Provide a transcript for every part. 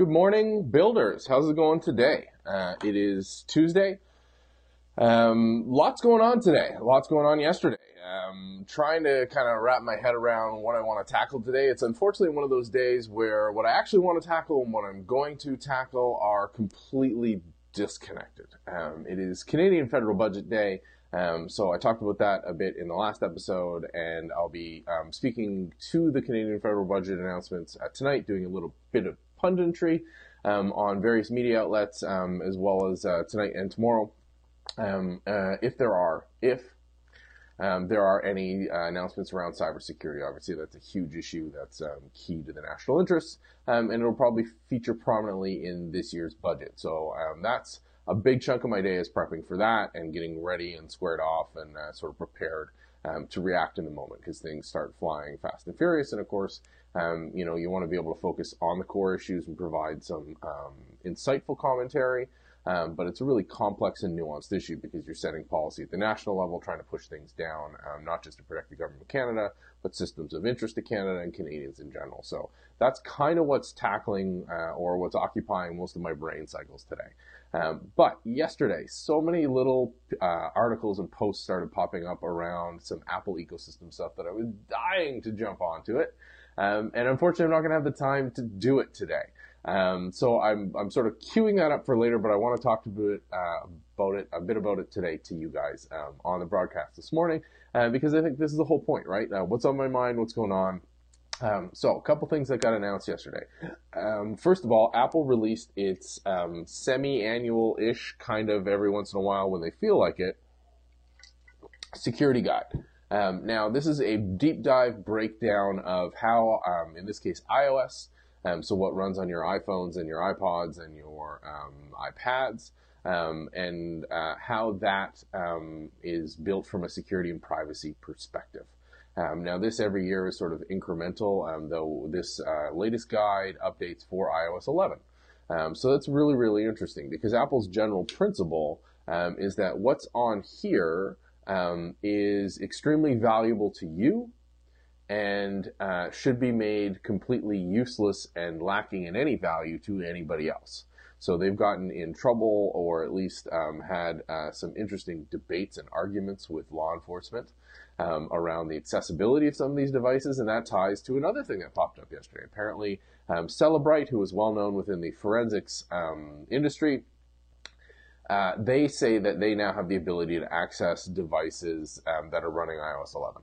Good morning, builders. How's it going today? Uh, it is Tuesday. Um, lots going on today. Lots going on yesterday. Um, trying to kind of wrap my head around what I want to tackle today. It's unfortunately one of those days where what I actually want to tackle and what I'm going to tackle are completely disconnected. Um, it is Canadian federal budget day. Um, so I talked about that a bit in the last episode, and I'll be um, speaking to the Canadian federal budget announcements uh, tonight, doing a little bit of punditry um, on various media outlets, um, as well as uh, tonight and tomorrow, um, uh, if there are, if um, there are any uh, announcements around cybersecurity. Obviously, that's a huge issue that's um, key to the national interests, um, and it'll probably feature prominently in this year's budget. So that's a big chunk of my day is prepping for that and getting ready and squared off and uh, sort of prepared to react in the moment because things start flying fast and furious. And of course, um, you know, you want to be able to focus on the core issues and provide some um, insightful commentary. Um, but it's a really complex and nuanced issue because you're setting policy at the national level, trying to push things down, um, not just to protect the government of Canada, but systems of interest to Canada and Canadians in general. So that's kind of what's tackling uh, or what's occupying most of my brain cycles today. Um, but yesterday, so many little uh, articles and posts started popping up around some Apple ecosystem stuff that I was dying to jump onto it. Um, and unfortunately, I'm not going to have the time to do it today. Um, so I'm, I'm sort of queuing that up for later, but I want to talk a bit, uh, about it, a bit about it today to you guys, um, on the broadcast this morning, uh, because I think this is the whole point, right? Uh, what's on my mind? What's going on? Um, so a couple things that got announced yesterday. Um, first of all, Apple released its um, semi-annual-ish, kind of every once in a while when they feel like it, security guide. Um, now, this is a deep dive breakdown of how, um, in this case, iOS, um, so what runs on your iPhones and your iPods and your iPads, and uh, how that is built from a security and privacy perspective. Um, now, this every year is sort of incremental, um, though this uh, latest guide updates for iOS 11. Um, so that's really, really interesting because Apple's general principle um, is that what's on here um, is extremely valuable to you and uh, should be made completely useless and lacking in any value to anybody else. So they've gotten in trouble or at least um, had uh, some interesting debates and arguments with law enforcement um, around the accessibility of some of these devices, and that ties to another thing that popped up yesterday. Apparently, um, Cellebrite, who is well known within the forensics um, industry, uh, they say that they now have the ability to access devices um, that are running iOS 11.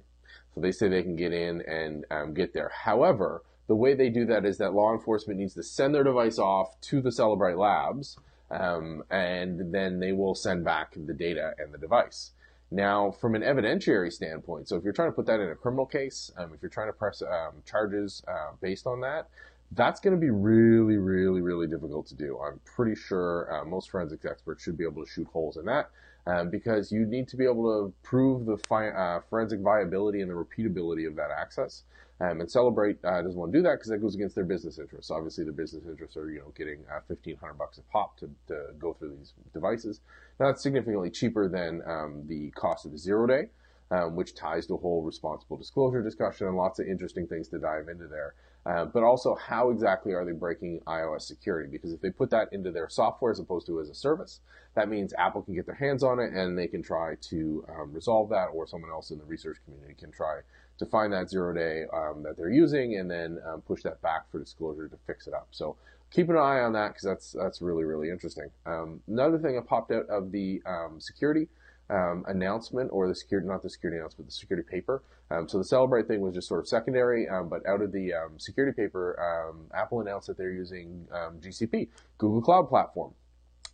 So they say they can get in and um, get there. However, the way they do that is that law enforcement needs to send their device off to the Cellebrite labs, um, and then they will send back the data and the device. Now, from an evidentiary standpoint, so if you're trying to put that in a criminal case, um, if you're trying to press um, charges uh, based on that, that's going to be really, really, really difficult to do. I'm pretty sure uh, most forensics experts should be able to shoot holes in that um, because you need to be able to prove the fi- uh, forensic viability and the repeatability of that access. Um, and Cellebrite uh, doesn't want to do that because that goes against their business interests. Obviously, their business interests are you know getting uh, fifteen hundred bucks a pop to, to go through these devices. Now that's significantly cheaper than um, the cost of a zero day, um, which ties to a whole responsible disclosure discussion and lots of interesting things to dive into there. Uh, but also, how exactly are they breaking iOS security? Because if they put that into their software as opposed to as a service, that means Apple can get their hands on it and they can try to um, resolve that, or someone else in the research community can try to find that zero day um, that they're using and then um, push that back for disclosure to fix it up. So keep an eye on that because that's that's really really interesting. Um, another thing that popped out of the um, security um, announcement or the security, not the security announcement, the security paper. Um, so the Cellebrite thing was just sort of secondary, um, but out of the um, security paper, um, Apple announced that they're using um, GCP, Google Cloud Platform,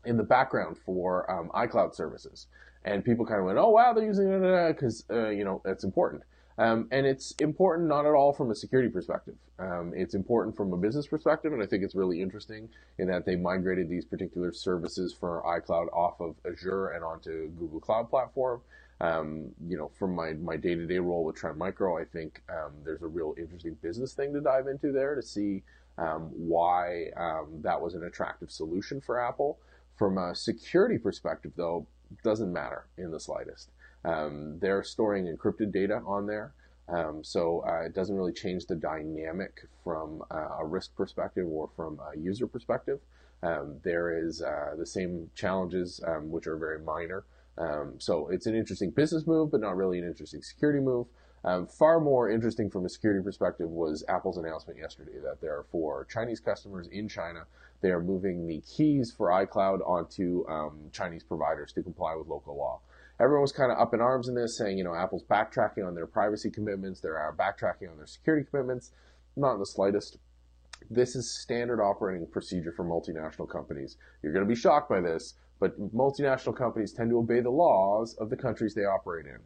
in the background for iCloud services. And people kind of went, "Oh wow, they're using it because uh, you know it's important." Um, and it's important not at all from a security perspective. Um, it's important from a business perspective, and I think it's really interesting in that they migrated these particular services for iCloud off of Azure and onto Google Cloud Platform. Um, you know, from my, my day-to-day role with Trend Micro, I think um, there's a real interesting business thing to dive into there to see um, why um, that was an attractive solution for Apple. From a security perspective, though, doesn't matter in the slightest. Um, they're storing encrypted data on there. Um, so uh, it doesn't really change the dynamic from uh, a risk perspective or from a user perspective. Um, there is uh, the same challenges, um, which are very minor. Um, so it's an interesting business move, but not really an interesting security move. Um, far more interesting from a security perspective was Apple's announcement yesterday that there for Chinese customers in China, they are moving the keys for iCloud onto um, Chinese providers to comply with local law. Everyone was kind of up in arms in this, saying, you know, Apple's backtracking on their privacy commitments, they're backtracking on their security commitments. Not in the slightest. This is standard operating procedure for multinational companies. You're going to be shocked by this, but multinational companies tend to obey the laws of the countries they operate in.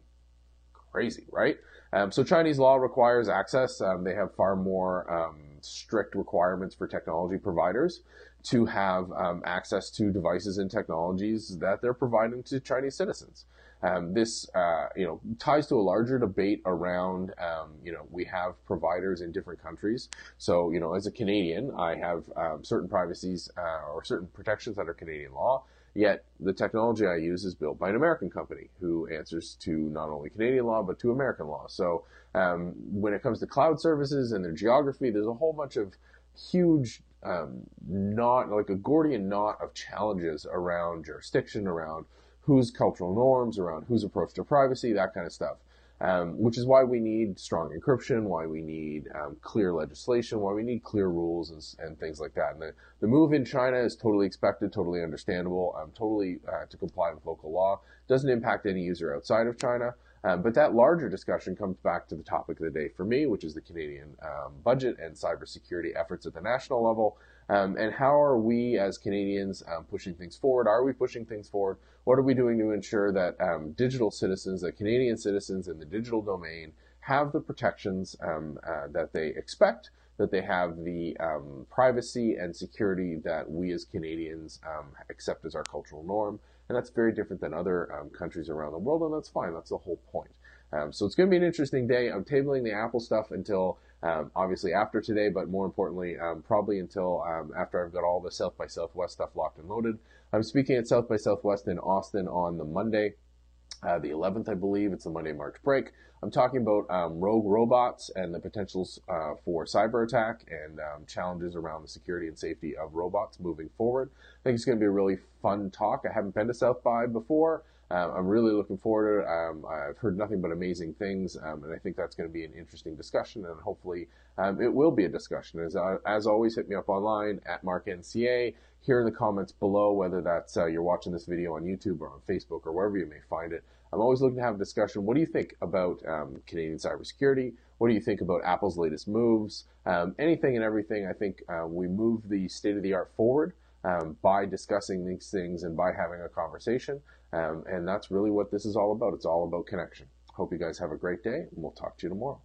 Crazy, right? Um, so Chinese law requires access. Um, they have far more um, strict requirements for technology providers to have um, access to devices and technologies that they're providing to Chinese citizens. Um, this, uh, you know, ties to a larger debate around, um, you know, we have providers in different countries. So, you know, as a Canadian, I have certain privacies uh, or certain protections under Canadian law. Yet the technology I use is built by an American company who answers to not only Canadian law but to American law. So um, when it comes to cloud services and their geography, there's a whole bunch of huge um, knot, like a Gordian knot of challenges around jurisdiction, around whose cultural norms, around whose approach to privacy, that kind of stuff um, which is why we need strong encryption, why we need um, clear legislation, why we need clear rules and, and, things like that. And the, the move in China is totally expected, totally understandable, um, totally uh, to comply with local law. Doesn't impact any user outside of China. Um, but that larger discussion comes back to the topic of the day for me, which is the Canadian um, budget and cybersecurity efforts at the national level. Um, and how are we as Canadians um, pushing things forward? Are we pushing things forward? What are we doing to ensure that um, digital citizens, that Canadian citizens in the digital domain have the protections um, uh, that they expect, that they have the um, privacy and security that we as Canadians um, accept as our cultural norm? And that's very different than other countries around the world, and that's fine. That's the whole point. So it's going to be an interesting day. I'm tabling the Apple stuff until um, obviously after today, but more importantly, um, probably until um, after I've got all the South by Southwest stuff locked and loaded. I'm speaking at South by Southwest in Austin on the Monday, uh, the 11th, I believe. It's the Monday March break. I'm talking about um, rogue robots and the potentials uh, for cyber attack and um, challenges around the security and safety of robots moving forward. I think it's going to be a really fun talk. I haven't been to South by before. Um, I'm really looking forward to it. Um, I've heard nothing but amazing things, um, and I think that's going to be an interesting discussion, and hopefully um, it will be a discussion. As, uh, as always, hit me up online at MarkNCA. Here in the comments below, whether that's uh, you're watching this video on YouTube or on Facebook or wherever you may find it. I'm always looking to have a discussion. What do you think about um, Canadian cybersecurity? What do you think about Apple's latest moves? Um, anything and everything. I think uh, we move the state of the art forward um, by discussing these things and by having a conversation. Um, and that's really what this is all about. It's all about connection. Hope you guys have a great day, and we'll talk to you tomorrow.